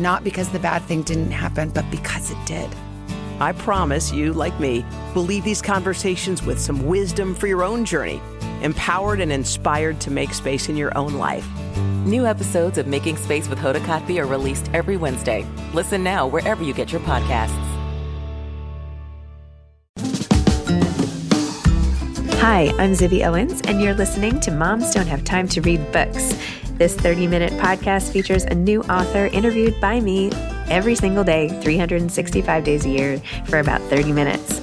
not because the bad thing didn't happen, but because it did. I promise you, like me, will leave these conversations with some wisdom for your own journey, empowered and inspired to make space in your own life. New episodes of Making Space with Hoda Kotb are released every Wednesday. Listen now wherever you get your podcasts. Hi, I'm Zibby Owens, and you're listening to Moms Don't Have Time to Read Books. This 30 minute podcast features a new author interviewed by me every single day, 365 days a year, for about 30 minutes.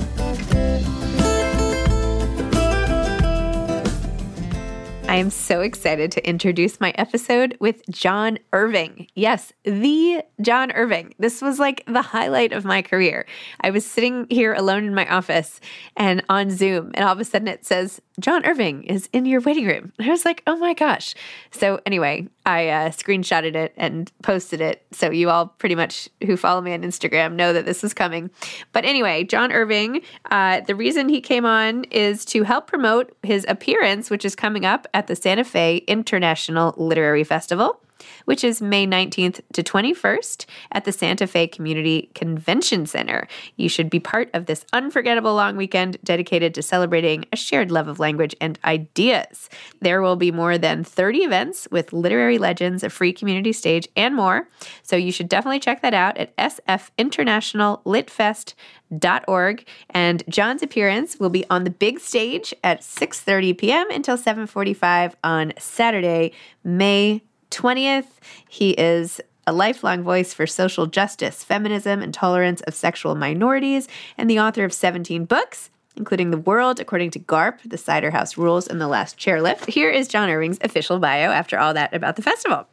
I am so excited to introduce my episode with John Irving. Yes, the John Irving. This was like the highlight of my career. I was sitting here alone in my office and on Zoom, and all of a sudden it says, John Irving is in your waiting room. I was like, oh my gosh. So, anyway, I uh, screenshotted it and posted it. So, you all pretty much who follow me on Instagram know that this is coming. But anyway, John Irving, uh, the reason he came on is to help promote his appearance, which is coming up at the Santa Fe International Literary Festival which is May 19th to 21st at the Santa Fe Community Convention Center. You should be part of this unforgettable long weekend dedicated to celebrating a shared love of language and ideas. There will be more than 30 events with literary legends, a free community stage, and more. So you should definitely check that out at sfinternationallitfest.org. And John's appearance will be on the big stage at 6:30 p.m. until 7:45 on Saturday, May 20th. He is a lifelong voice for social justice, feminism, and tolerance of sexual minorities, and the author of 17 books, including The World According to GARP, The Cider House Rules, and The Last Chairlift. Here is John Irving's official bio after all that about the festival.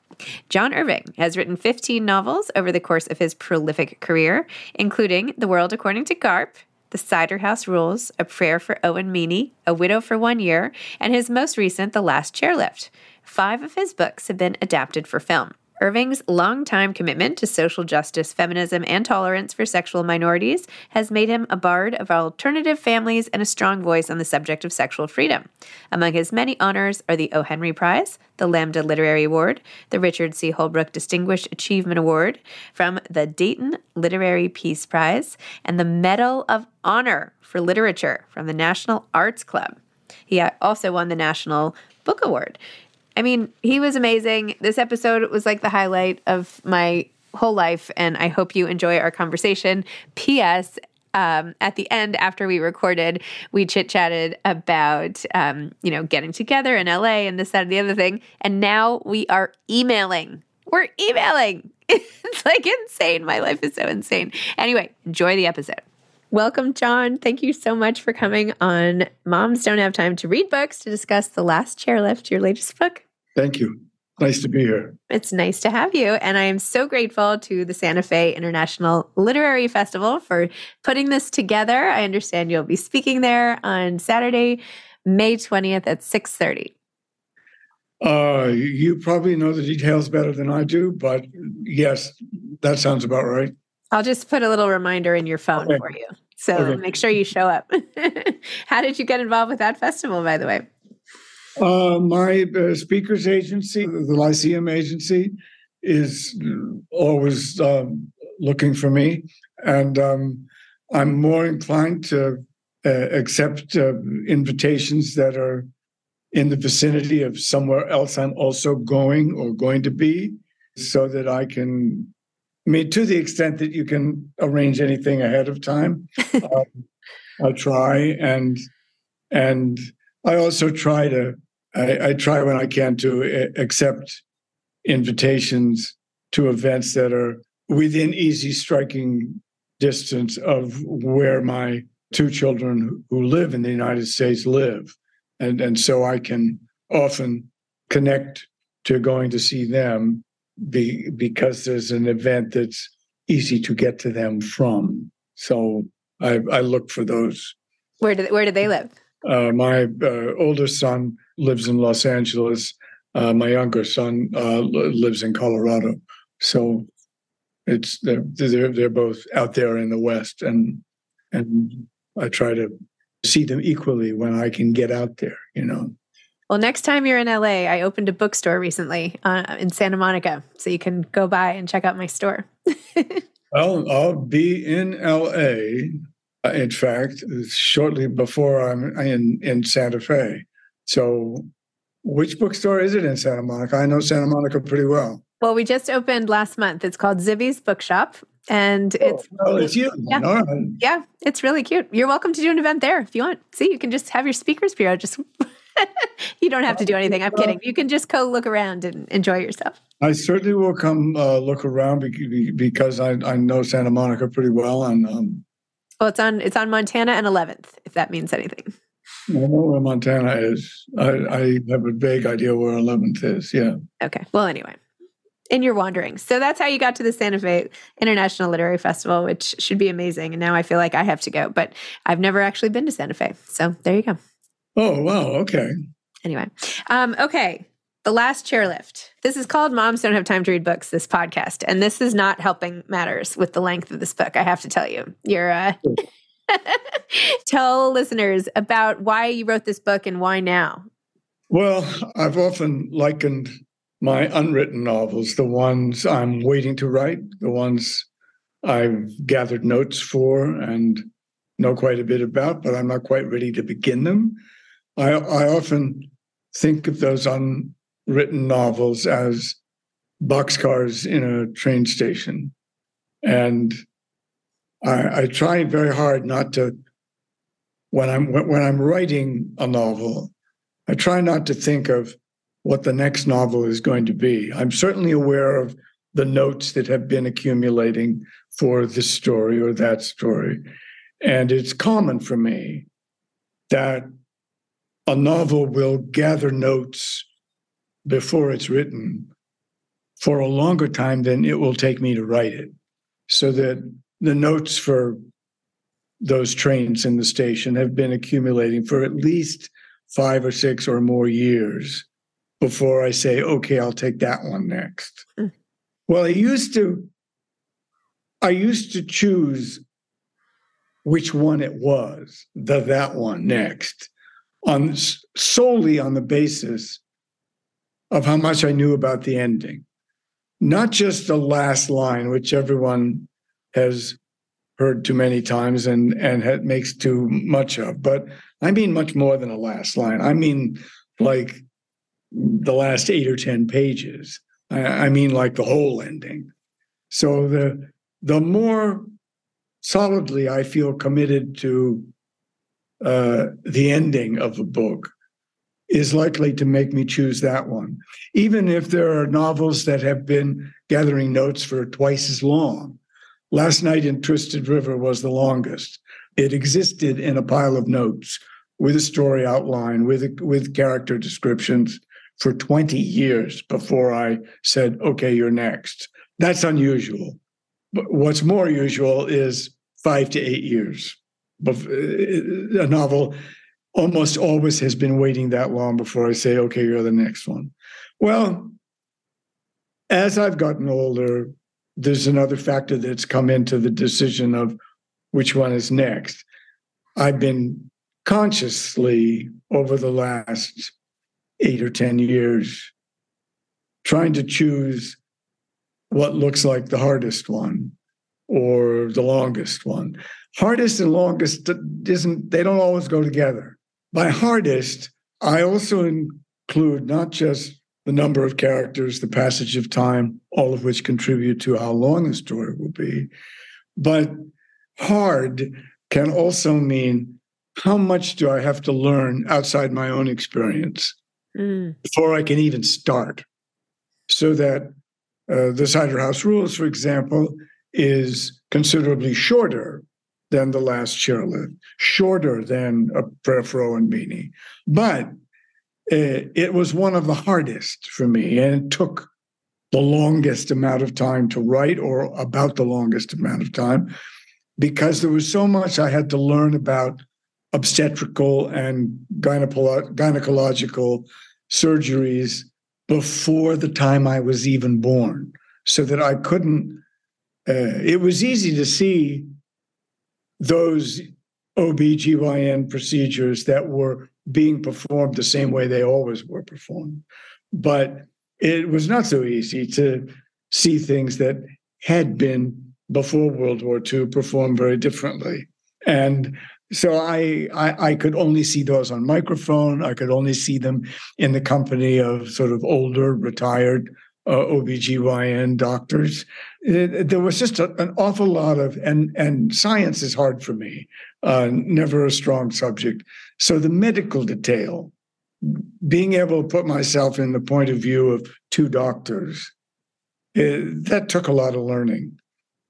John Irving has written 15 novels over the course of his prolific career, including The World According to GARP, the Cider House Rules, A Prayer for Owen Meany, A Widow for One Year, and his most recent, The Last Chairlift. Five of his books have been adapted for film. Irving's longtime commitment to social justice, feminism, and tolerance for sexual minorities has made him a bard of alternative families and a strong voice on the subject of sexual freedom. Among his many honors are the O. Henry Prize, the Lambda Literary Award, the Richard C. Holbrooke Distinguished Achievement Award from the Dayton Literary Peace Prize, and the Medal of Honor for Literature from the National Arts Club. He also won the National Book Award. I mean, he was amazing. This episode was like the highlight of my whole life, and I hope you enjoy our conversation. P.S. Um, at the end, after we recorded, we chit chatted about, um, you know, getting together in LA and this, that, and the other thing. And now we are emailing. We're emailing. it's like insane. My life is so insane. Anyway, enjoy the episode. Welcome, John. Thank you so much for coming on Moms Don't Have Time to Read Books to discuss The Last Chairlift, your latest book. Thank you. Nice to be here. It's nice to have you. And I am so grateful to the Santa Fe International Literary Festival for putting this together. I understand you'll be speaking there on Saturday, May 20th at 6:30. Uh, you probably know the details better than I do, but yes, that sounds about right. I'll just put a little reminder in your phone okay. for you. So okay. make sure you show up. How did you get involved with that festival, by the way? Uh, my uh, speakers agency, the Lyceum agency, is always um, looking for me. And um, I'm more inclined to uh, accept uh, invitations that are in the vicinity of somewhere else I'm also going or going to be, so that I can. I mean, to the extent that you can arrange anything ahead of time, um, I try and and I also try to. I, I try when I can to uh, accept invitations to events that are within easy striking distance of where my two children who live in the United States live. And, and so I can often connect to going to see them be, because there's an event that's easy to get to them from. So I, I look for those. Where do, where do they live? Uh, my uh, oldest son lives in Los Angeles. Uh, my younger son uh, lives in Colorado. So it's they're, they're they're both out there in the West, and and I try to see them equally when I can get out there. You know. Well, next time you're in LA, I opened a bookstore recently uh, in Santa Monica, so you can go by and check out my store. well, I'll be in LA. Uh, in fact, shortly before I'm in in Santa Fe. So, which bookstore is it in Santa Monica? I know Santa Monica pretty well. Well, we just opened last month. It's called Zibby's Bookshop, and oh, it's oh, it's you. Yeah. Right. yeah, it's really cute. You're welcome to do an event there if you want. See, you can just have your speakers bureau. Just you don't have to do anything. I'm kidding. You can just go look around and enjoy yourself. I certainly will come uh, look around because I, I know Santa Monica pretty well, and um, well, it's on it's on Montana and 11th. If that means anything. I know where Montana is. I, I have a vague idea where 11th is. Yeah. Okay. Well, anyway in your wanderings. So that's how you got to the Santa Fe International Literary Festival, which should be amazing. And now I feel like I have to go, but I've never actually been to Santa Fe. So there you go. Oh, wow. Okay. Anyway, um, okay. The last chairlift. This is called Moms Don't Have Time to Read Books, this podcast. And this is not helping matters with the length of this book, I have to tell you. You're, uh, tell listeners about why you wrote this book and why now. Well, I've often likened my unwritten novels, the ones I'm waiting to write, the ones I've gathered notes for and know quite a bit about, but I'm not quite ready to begin them. I, I often think of those unwritten novels as boxcars in a train station. And I, I try very hard not to when I'm when I'm writing a novel, I try not to think of what the next novel is going to be. I'm certainly aware of the notes that have been accumulating for this story or that story. And it's common for me that a novel will gather notes before it's written for a longer time than it will take me to write it. So that the notes for those trains in the station have been accumulating for at least five or six or more years before I say, okay, I'll take that one next. Mm. Well, I used to, I used to choose which one it was, the that one next, on solely on the basis of how much I knew about the ending, not just the last line, which everyone has heard too many times and and makes too much of, but I mean much more than a last line. I mean like the last eight or 10 pages. I, I mean, like the whole ending. So the the more solidly I feel committed to uh, the ending of a book is likely to make me choose that one, even if there are novels that have been gathering notes for twice as long. Last Night in Twisted River was the longest. It existed in a pile of notes with a story outline, with with character descriptions, for 20 years before I said, okay, you're next. That's unusual. But what's more usual is five to eight years. Uh, a novel almost always has been waiting that long before I say, okay, you're the next one. Well, as I've gotten older, there's another factor that's come into the decision of which one is next. I've been consciously over the last eight or 10 years trying to choose what looks like the hardest one. or the longest one. Hardest and longest isn't, they don't always go together. By hardest, I also include not just the number of characters, the passage of time, all of which contribute to how long the story will be. But hard can also mean how much do I have to learn outside my own experience mm. before I can even start? So that uh, the Cider House Rules, for example, is considerably shorter than the last chairlift, shorter than a prayer for Owen Meany. But uh, it was one of the hardest for me, and it took the longest amount of time to write, or about the longest amount of time, because there was so much I had to learn about obstetrical and gynecolo- gynecological surgeries before the time I was even born, so that I couldn't. Uh, it was easy to see those OB/GYN procedures that were being performed the same way they always were performed. But it was not so easy to see things that had been before World War II performed very differently. And so I, I, I could only see those on microfilm. I could only see them in the company of sort of older, retired uh, OBGYN doctors. It, there was just a, an awful lot of, and, and science is hard for me, uh, never a strong subject. So the medical detail, being able to put myself in the point of view of two doctors, it, that took a lot of learning.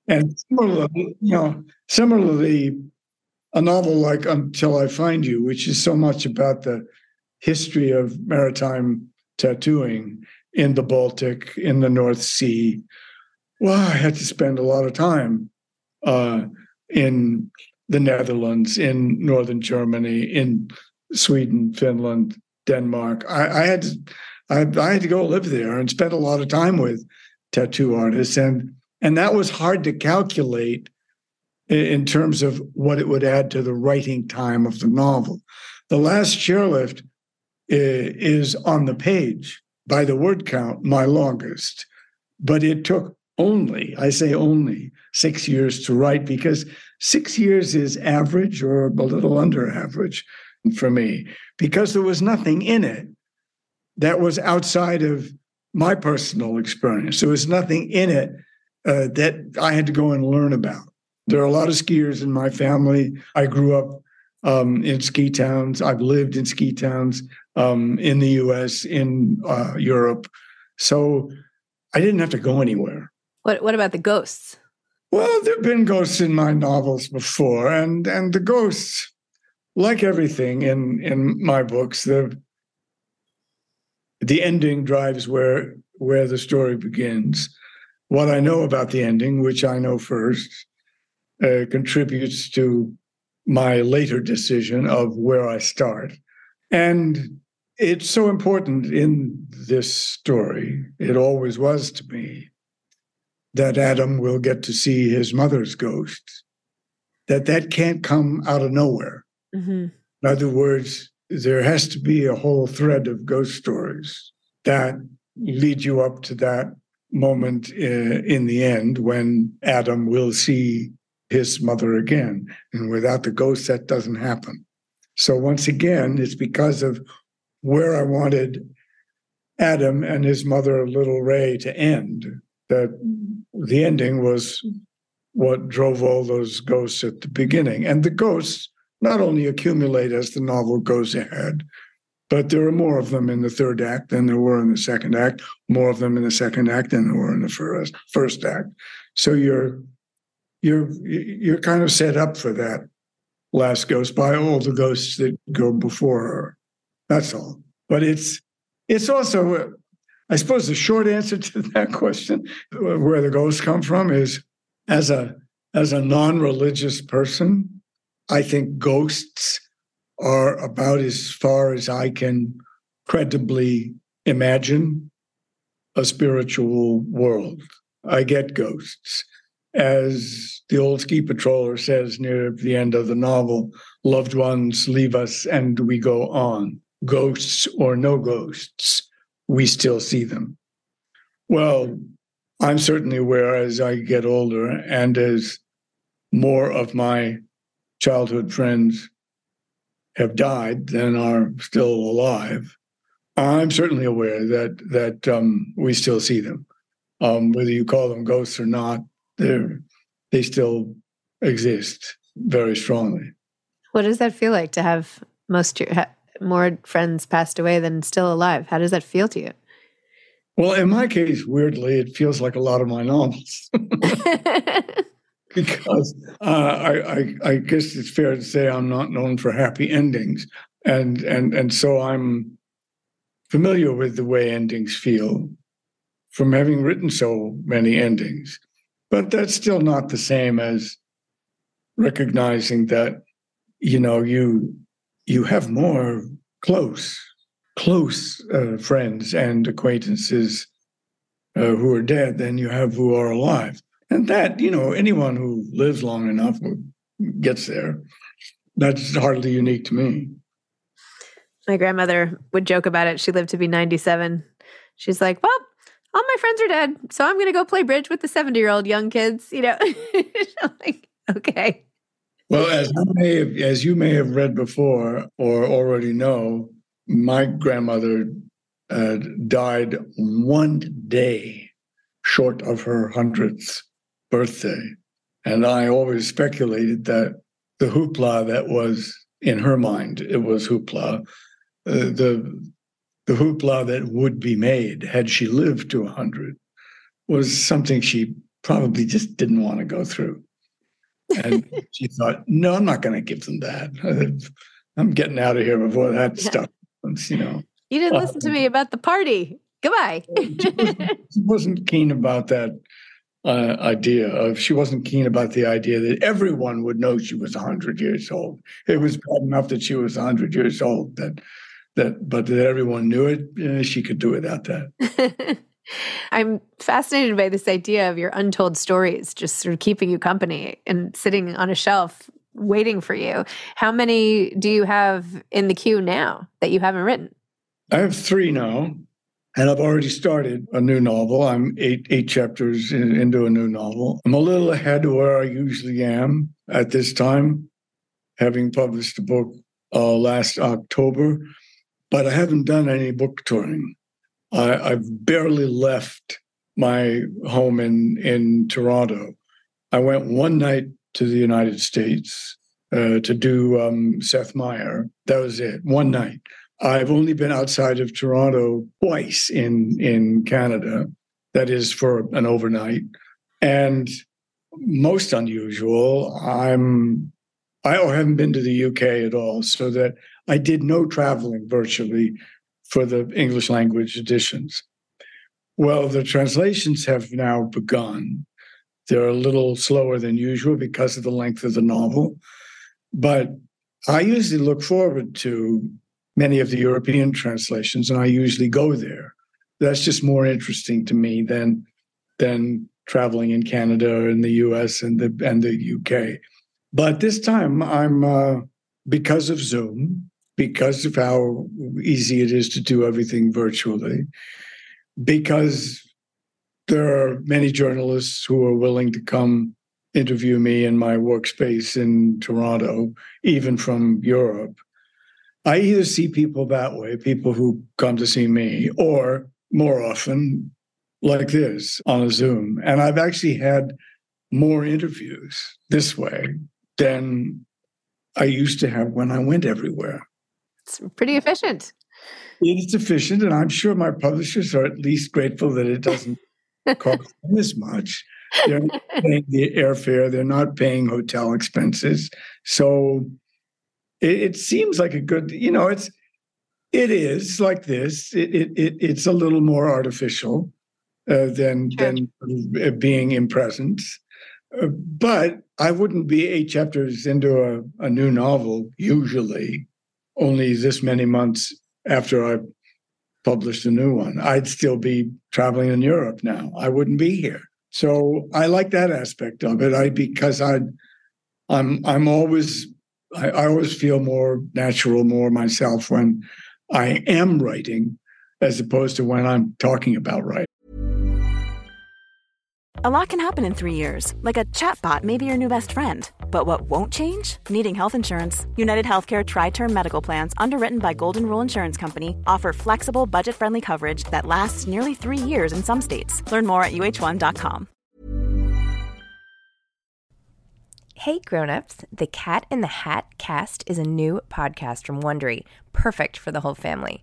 And similarly, you know, similarly, a novel like Until I Find You, which is so much about the history of maritime tattooing in the Baltic, in the North Sea. Well, I had to spend a lot of time uh, in the Netherlands, in northern Germany, in Sweden, Finland, Denmark. I, I had to, I, I, had to go live there and spend a lot of time with tattoo artists, and and that was hard to calculate in terms of what it would add to the writing time of the novel. The last chairlift is on the page by the word count, my longest. But it took only, I say only, six years to write because six years is average or a little under average for me because there was nothing in it that was outside of my personal experience. There was nothing in it uh, that I had to go and learn about. There are a lot of skiers in my family. I grew up um, in ski towns. I've lived in ski towns um, in the US, in uh, Europe. So I didn't have to go anywhere. What, what about the ghosts? Well, there have been ghosts in my novels before, and, and the ghosts, like everything in, in my books, the, the ending drives where, where the story begins. What I know about the ending, which I know first, uh, contributes to my later decision of where I start. And it's so important in this story, it always was to me, that Adam will get to see his mother's ghost, that that can't come out of nowhere. Mm-hmm. In other words, there has to be a whole thread of ghost stories that lead you up to that moment uh, in the end when Adam will see his mother again. And without the ghost, that doesn't happen. So once again, it's because of where I wanted Adam and his mother, little Ray, to end. That the ending was what drove all those ghosts at the beginning. And the ghosts not only accumulate as the novel goes ahead, but there are more of them in the third act than there were in the second act, more of them in the second act than there were in the first first act. So you're you're you're kind of set up for that last ghost by all the ghosts that go before her. That's all. But it's it's also, I suppose, the short answer to that question, where the ghosts come from, is as a as a non-religious person, I think ghosts are about as far as I can credibly imagine a spiritual world. I get ghosts. As the old ski patroller says near the end of the novel, loved ones leave us and we go on ghosts or no ghosts, we still see them. Well, I'm certainly aware as I get older and as more of my childhood friends have died than are still alive. I'm certainly aware that that um, we still see them, um, whether you call them ghosts or not. They they still exist very strongly. What does that feel like to have most your, more friends passed away than still alive? How does that feel to you? Well, in my case, weirdly, it feels like a lot of my novels. because uh, I, I, I, guess it's fair to say I'm not known for happy endings, and and and so I'm familiar with the way endings feel from having written so many endings. But that's still not the same as recognizing that you know you you have more close close uh, friends and acquaintances uh, who are dead than you have who are alive and that, you know, anyone who lives long enough gets there. That's hardly unique to me. My grandmother would joke about it. She lived to be 97. She's like, well, all my friends are dead, so I'm going to go play bridge with the 70 year old young kids, you know? Like, okay. Well, as you, may have, as you may have read before or already know, my grandmother uh, died one day short of her hundredth birthday. And I always speculated that the hoopla that was in her mind, it was hoopla, uh, the the hoopla that would be made had she lived to 100 was something she probably just didn't want to go through. And she thought, no, I'm not going to give them that. I'm getting out of here before that stuff. You know, you didn't listen to me about the party. Goodbye. she, wasn't, she wasn't keen about that uh, idea of she wasn't keen about the idea that everyone would know she was 100 years old. It was bad enough that she was 100 years old that that but that everyone knew it. Eh, she could do without that. I'm fascinated by this idea of your untold stories just sort of keeping you company and sitting on a shelf waiting for you. How many do you have in the queue now that you haven't written? I have three now and I've already started a new novel. I'm eight eight chapters in, into a new novel. I'm a little ahead of where I usually am at this time, having published a book uh, last October, but I haven't done any book touring. I, I've barely left my home in in Toronto. I went one night to the United States uh, to do um, Seth Meyer. That was it, one night. I've only been outside of Toronto twice in in Canada. That is for an overnight, and most unusual. I'm I haven't been to the UK at all, so that I did no traveling virtually for the English language editions. Well, the translations have now begun. They're a little slower than usual because of the length of the novel, but I usually look forward to many of the European translations, and I usually go there. That's just more interesting to me than than traveling in Canada in the U.S. and the and the UK. But this time, I'm uh, because of Zoom, because of how easy it is to do everything virtually, because there are many journalists who are willing to come interview me in my workspace in Toronto, even from Europe. I either see people that way, people who come to see me, or more often like this on a Zoom. And I've actually had more interviews this way than I used to have when I went everywhere. It's pretty efficient. It's efficient, and I'm sure my publishers are at least grateful that it doesn't cost them as much. They're not paying the airfare, they're not paying hotel expenses. So it, it, seems like a good, you know, it's it is like this. It, it, it it's a little more artificial uh, than than being in presence. Uh, but I wouldn't be eight chapters into a, a new novel usually, only this many months after I published a new one. I'd still be traveling in Europe now. I wouldn't be here. So I like that aspect of it. I because I I'm I'm always I, I always feel more natural, more myself when I am writing as opposed to when I'm talking about writing. A lot can happen in three years, like a chatbot may be your new best friend. But what won't change? Needing health insurance. United Healthcare Tri Term Medical Plans, underwritten by Golden Rule Insurance Company, offer flexible, budget friendly coverage that lasts nearly three years in some states. Learn more at uh1.com. Hey grown-ups, the Cat in the Hat cast is a new podcast from Wondery, perfect for the whole family.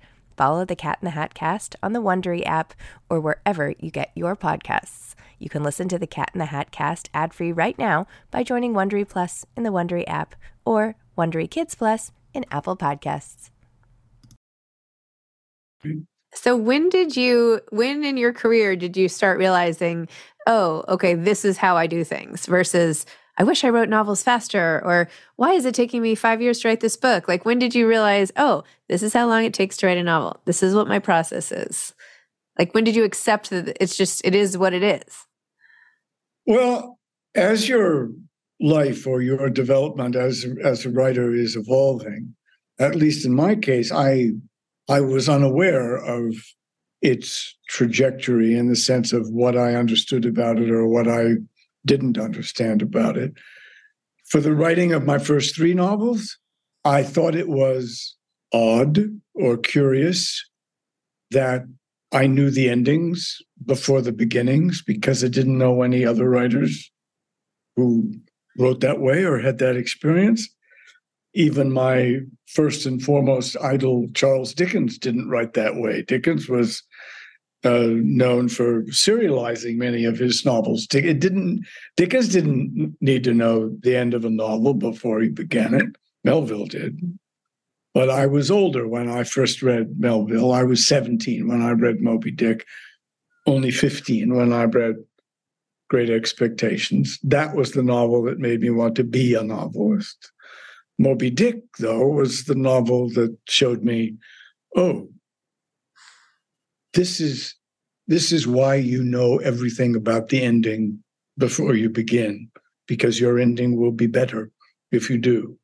Follow the Cat in the Hat cast on the Wondery app or wherever you get your podcasts. You can listen to the Cat in the Hat cast ad-free right now by joining Wondery Plus in the Wondery app or Wondery Kids Plus in Apple Podcasts. So when did you when in your career did you start realizing, "Oh, okay, this is how I do things" versus I wish I wrote novels faster, or why is it taking me five years to write this book? Like, when did you realize, oh, this is how long it takes to write a novel? This is what my process is. Like, when did you accept that it's just, it is what it is? Well, as your life or your development as, as a writer is evolving, at least in my case, I I was unaware of its trajectory in the sense of what I understood about it or what I didn't understand about it. For the writing of my first three novels, I thought it was odd or curious that I knew the endings before the beginnings because I didn't know any other writers who wrote that way or had that experience. Even my first and foremost idol, Charles Dickens, didn't write that way. Dickens was uh, known for serializing many of his novels. It didn't Dickens didn't need to know the end of a novel before he began it. Melville did. But I was older when I first read Melville. I was 17 when I read Moby Dick, only 15 when I read Great Expectations. That was the novel that made me want to be a novelist. Moby Dick, though, was the novel that showed me, oh, this is this is why you know everything about the ending before you begin because your ending will be better if you do.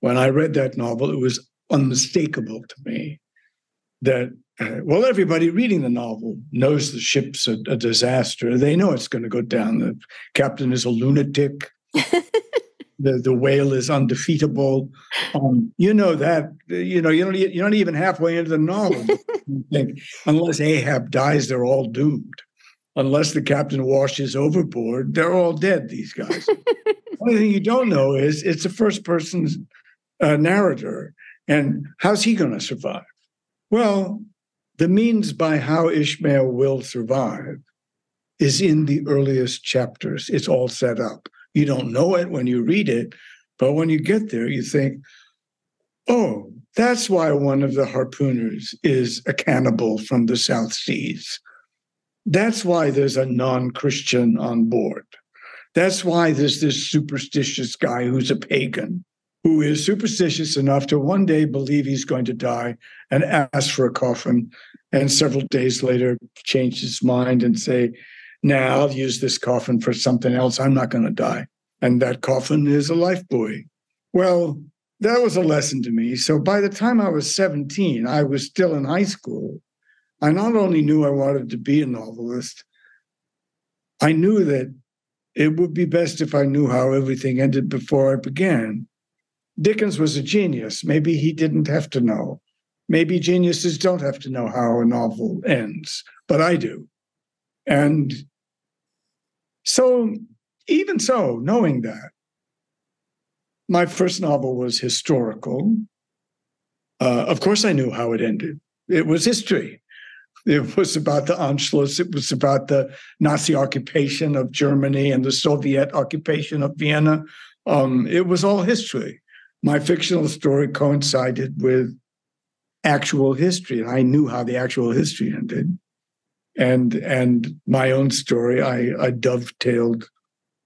When i read that novel it was unmistakable to me that uh, well everybody reading the novel knows the ship's a, a disaster. They know it's going to go down. The captain is a lunatic the the whale is undefeatable. Um, you know that you know you don't you're not even halfway into the novel. think unless Ahab dies, they're all doomed. Unless the captain washes overboard, they're all dead. These guys. The only thing you don't know is it's a first person uh, narrator, and how's he going to survive? Well, the means by how Ishmael will survive is in the earliest chapters. It's all set up. You don't know it when you read it, but when you get there, you think, oh, that's why one of the harpooners is a cannibal from the South Seas. That's why there's a non Christian on board. That's why there's this superstitious guy who's a pagan, who is superstitious enough to one day believe he's going to die and ask for a coffin, and several days later change his mind and say, now I'll use this coffin for something else. I'm not going to die. And that coffin is a life buoy. Well, that was a lesson to me. So by the time I was 17, I was still in high school. I not only knew I wanted to be a novelist, I knew that it would be best if I knew how everything ended before I began. Dickens was a genius. Maybe he didn't have to know. Maybe geniuses don't have to know how a novel ends, but I do. And so, even so, knowing that, my first novel was historical. Uh, of course, I knew how it ended. it was history. It was about the Anschluss. It was about the Nazi occupation of Germany and the Soviet occupation of Vienna. Um, it was all history. My fictional story coincided with actual history, and I knew how the actual history ended. And and my own story, I, I dovetailed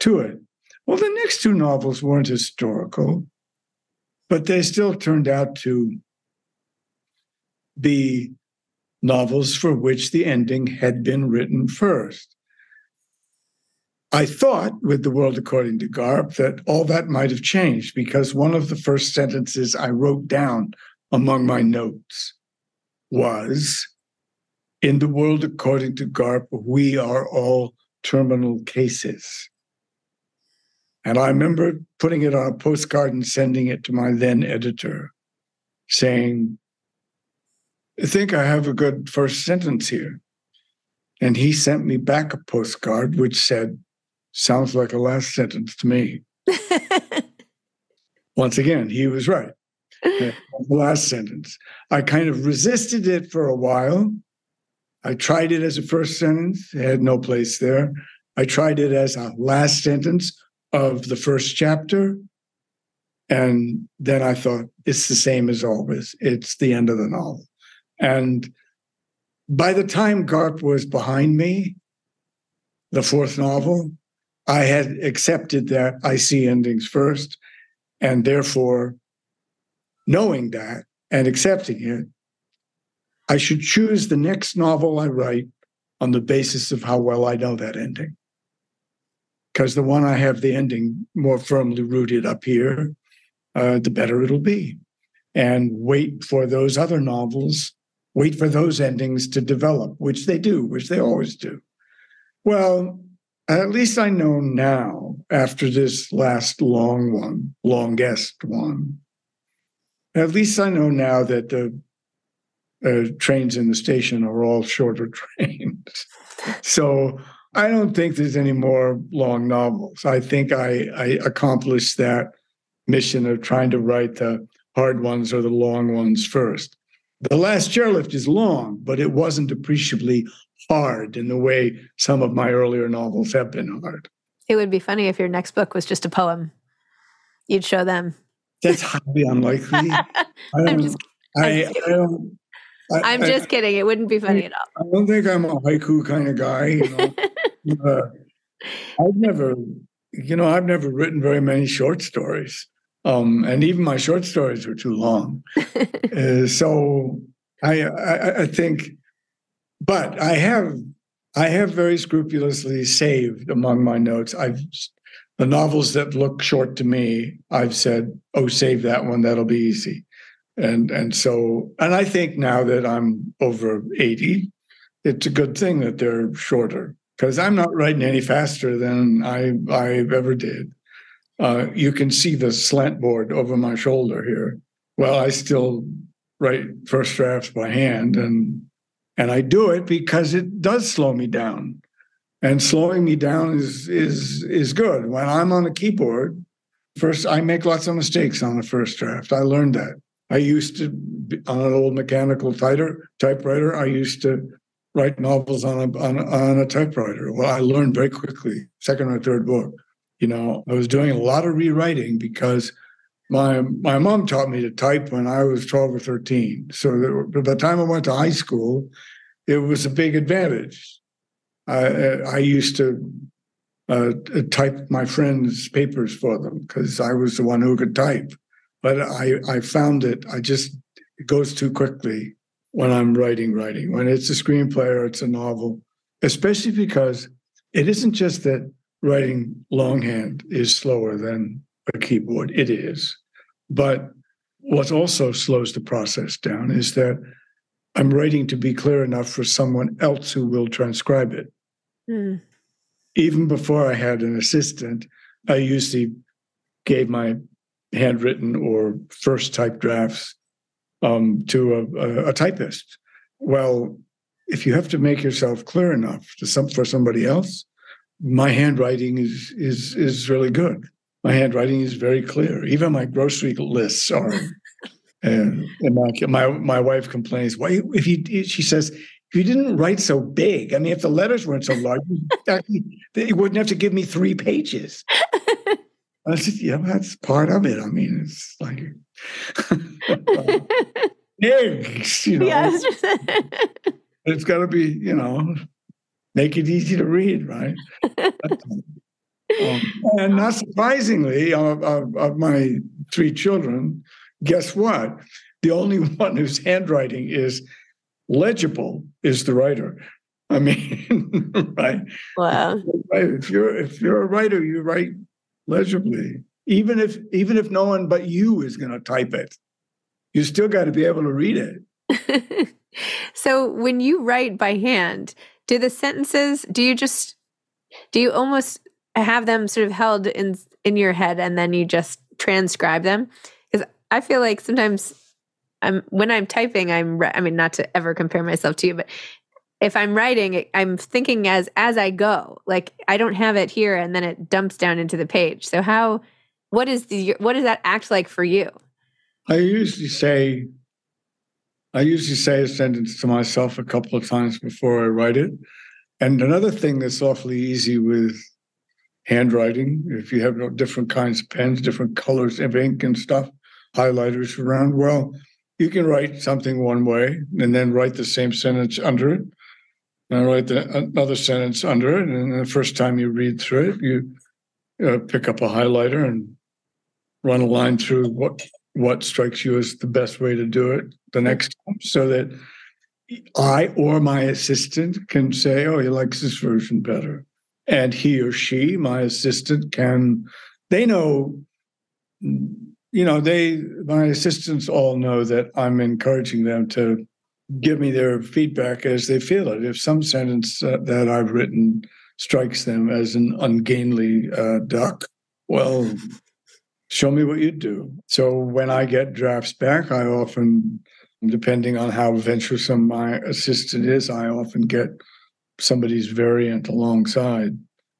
to it. Well, the next two novels weren't historical, but they still turned out to be novels for which the ending had been written first. I thought with The World According to Garp that all that might have changed because one of the first sentences I wrote down among my notes was In the world according to Garp, we are all terminal cases. And I remember putting it on a postcard and sending it to my then editor, saying, I think I have a good first sentence here. And he sent me back a postcard which said, Sounds like a last sentence to me. Once again, he was right. the last sentence. I kind of resisted it for a while. I tried it as a first sentence, it had no place there. I tried it as a last sentence of the first chapter. And then I thought, it's the same as always. It's the end of the novel. And by the time Garp was behind me, the fourth novel, I had accepted that I see endings first. And therefore, knowing that and accepting it, I should choose the next novel I write on the basis of how well I know that ending. Because the one I have the ending more firmly rooted up here, uh, the better it'll be. And wait for those other novels wait for those endings to develop, which they do, which they always do. Well, at least I know now, after this last long one, longest one, at least I know now that the uh, trains in the station are all shorter trains. so I don't think there's any more long novels. I think I, I accomplished that mission of trying to write the hard ones or the long ones first. The last chairlift is long, but it wasn't appreciably hard in the way some of my earlier novels have been hard. It would be funny if your next book was just a poem. You'd show them. That's highly unlikely. I'm just. I, I don't. I, am just kidding. It wouldn't be funny I, at all. I don't think I'm a haiku kind of guy. You know? uh, I've never, you know, I've never written very many short stories. Um, and even my short stories were too long. uh, so I, I, I think, but I have I have very scrupulously saved among my notes. I've the novels that look short to me. I've said, "Oh, save that one. That'll be easy." And and so and I think now that I'm over eighty, it's a good thing that they're shorter because I'm not writing any faster than I I ever did uh, you can see the slant board over my shoulder here. Well, I still write first drafts by hand, and and I do it because it does slow me down, and slowing me down is is is good. When I'm on a keyboard, first I make lots of mistakes on the first draft. I learned that. I used to on an old mechanical typer, typewriter. I used to write novels on a on, on a typewriter. Well, I learned very quickly, second or third book you know, I was doing a lot of rewriting because my my mom taught me to type when I was 12 or 13. So that, by the time I went to high school, it was a big advantage. I, I used to uh, type my friends' papers for them because I was the one who could type. But I, I found it, I just, it goes too quickly when I'm writing, writing. When it's a screenplay or it's a novel, especially because it isn't just that writing longhand is slower than a keyboard. It is. But what also slows the process down is that I'm writing to be clear enough for someone else who will transcribe it. Mm. Even before I had an assistant, I usually gave my handwritten or first type drafts um, to a, a, a, typist. Well, if you have to make yourself clear enough to some for somebody else, my handwriting is is is really good. My handwriting is very clear. Even my grocery lists are And immaculate. My my wife complains. Why if you she says if you didn't write so big, I mean, if the letters weren't so large, you wouldn't have to give me three pages. I said, yeah, that's part of it. I mean, it's like eggs, you know. Yeah, it's got to be, you know, make it easy to read, right? um, and not surprisingly, of, of, of, my three children, guess what? The only one whose handwriting is legible is the writer. I mean, right? Wow. If you're if you're a writer, you write legibly, even if even if no one but you is going to type it. You still got to be able to read it. so when you write by hand, do the sentences? Do you just do you almost have them sort of held in in your head and then you just transcribe them? Because I feel like sometimes I'm when I'm typing, I'm I mean not to ever compare myself to you, but if I'm writing, I'm thinking as as I go. Like I don't have it here and then it dumps down into the page. So how what is the what does that act like for you? I usually say I usually say a sentence to myself a couple of times before I write it. And another thing that's awfully easy with handwriting, if you have different kinds of pens, different colors of ink and stuff, highlighters around, well, you can write something one way and then write the same sentence under it and write the, another sentence under it. And the first time you read through it, you uh, pick up a highlighter and run a line through what what strikes you as the best way to do it the next time, so that I or my assistant can say, "Oh, he likes this version better," and he or she, my assistant, can. They know you know, they my assistants all know that I'm encouraging them to give me their feedback as they feel it. If some sentence uh, that I've written strikes them as an ungainly uh, duck, well, show me what you do. So when I get drafts back, I often, depending on how venturesome my assistant is, I often get somebody's variant alongside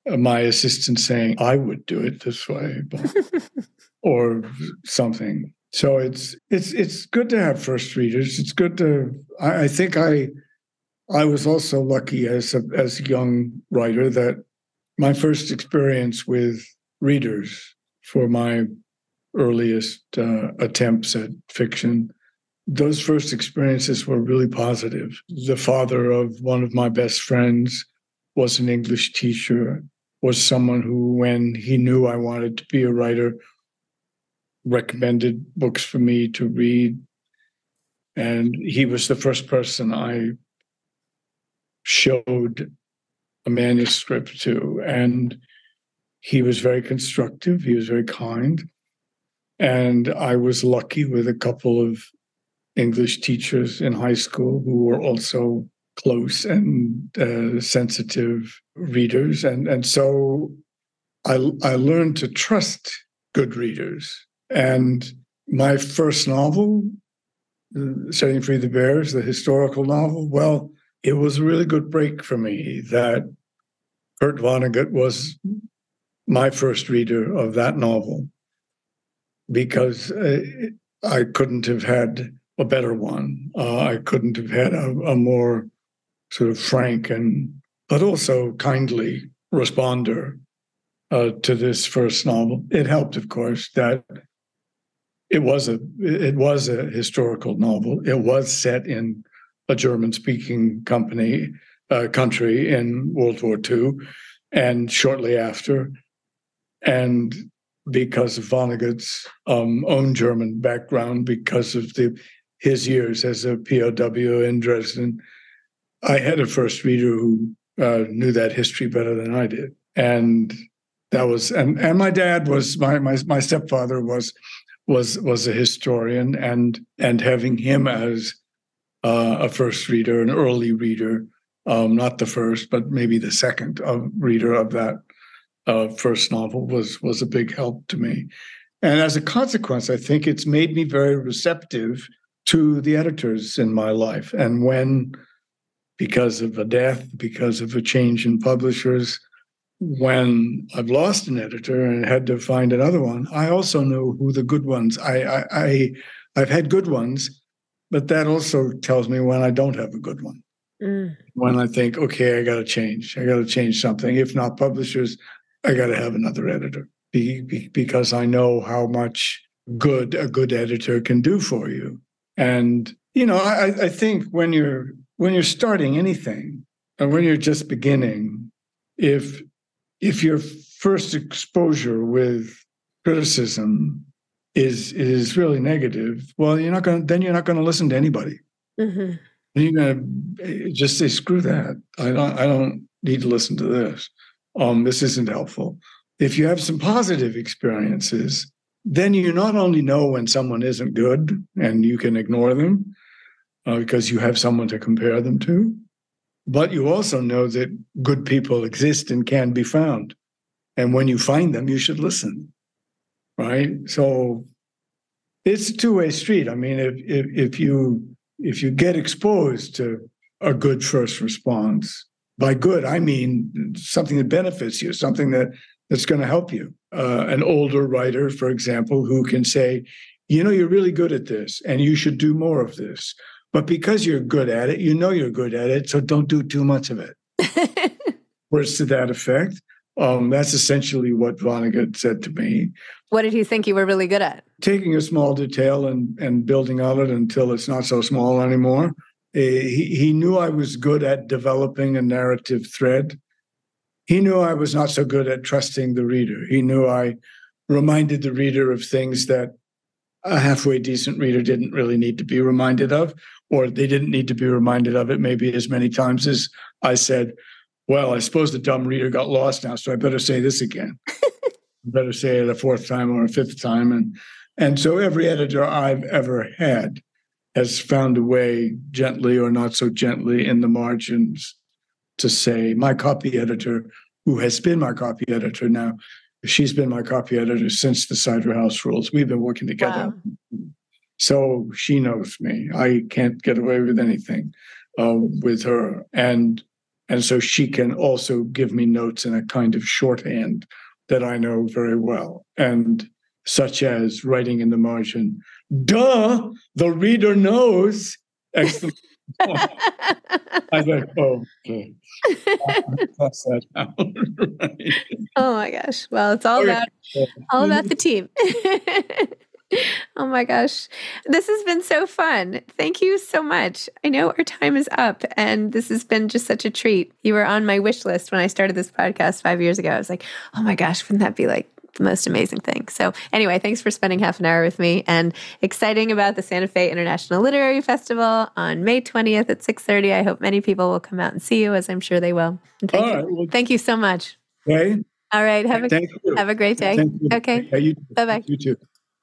my assistant saying, I would do it this way. But or something. So it's it's it's good to have first readers. It's good to. I, I think I I was also lucky as a as a young writer that my first experience with readers for my earliest uh, attempts at fiction those first experiences were really positive the father of one of my best friends was an english teacher was someone who when he knew i wanted to be a writer recommended books for me to read. And he was the first person I showed a manuscript to. And he was very constructive, he was very kind. And I was lucky with a couple of English teachers in high school who were also close and uh, sensitive readers. And, and so I, I learned to trust good readers and my first novel, Setting Free the Bears, the historical novel, well, it was a really good break for me that Kurt Vonnegut was my first reader of that novel because uh, I couldn't have had a better one. Uh, I couldn't have had a, a, more sort of frank and but also kindly responder uh, to this first novel. It helped, of course, that it was a it was a historical novel. It was set in a German speaking company uh, country in World War II, and shortly after, and because of Vonnegut's um, own German background, because of the his years as a POW in Dresden, I had a first reader who uh, knew that history better than I did, and that was and and my dad was my my my stepfather was was was a historian, and and having him as uh, a first reader, an early reader, um, not the first, but maybe the second of reader of that uh, first novel was was a big help to me. And as a consequence, I think it's made me very receptive to the editors in my life. And when, because of a death, because of a change in publishers, when I've lost an editor and had to find another one, I also know who the good ones. I I I've had good ones, but that also tells me when I don't have a good one. Mm. When I think, okay, I got to change. I got to change something. If not publishers, I got to have another editor be, be, because I know how much good a good editor can do for you. And you know, I, I think when you're when you're starting anything, and when you're just beginning, if if your first exposure with criticism is is really negative, well, you're not going. Then you're not going to listen to anybody. Mm-hmm. You're going to just say, "Screw that! I don't. I don't need to listen to this. Um, this isn't helpful." If you have some positive experiences, then you not only know when someone isn't good and you can ignore them uh, because you have someone to compare them to, but you also know that good people exist and can be found. And when you find them, you should listen. Right. So it's a two-way street. I mean, if, if if you if you get exposed to a good first response, by good I mean something that benefits you, something that that's going to help you. Uh, an older writer, for example, who can say, you know, you're really good at this, and you should do more of this. But because you're good at it, you know you're good at it, so don't do too much of it. Words to that effect. Um, that's essentially what Vonnegut said to me. What did he think you were really good at? Taking a small detail and, and building on it until it's not so small anymore. Uh, he, he knew I was good at developing a narrative thread. He knew I was not so good at trusting the reader. He knew I reminded the reader of things that a halfway decent reader didn't really need to be reminded of, or they didn't need to be reminded of it maybe as many times as I said, Well, I suppose the dumb reader got lost now, so I better say this again. better say it a fourth time or a fifth time. And and so every editor I've ever had has found a way, gently or not so gently, in the margins to say, my copy editor, who has been my copy editor now, she's been my copy editor since the Cider House Rules. We've been working together. Wow. So she knows me. I can't get away with anything uh, with her. And and so she can also give me notes in a kind of shorthand that I know very well. And such as writing in the margin, duh, the reader knows. Excellent. I like, oh, okay. right. Oh my gosh. Well, it's all about all about the team. oh my gosh. This has been so fun. Thank you so much. I know our time is up and this has been just such a treat. You were on my wish list when I started this podcast 5 years ago. I was like, "Oh my gosh, wouldn't that be like the most amazing thing. So, anyway, thanks for spending half an hour with me and exciting about the Santa Fe International Literary Festival on May 20th at 6:30. I hope many people will come out and see you as I'm sure they will. And thank you. well, thank you so much. Okay. All right, have a have a great day. Okay. Yeah, Bye-bye. You too.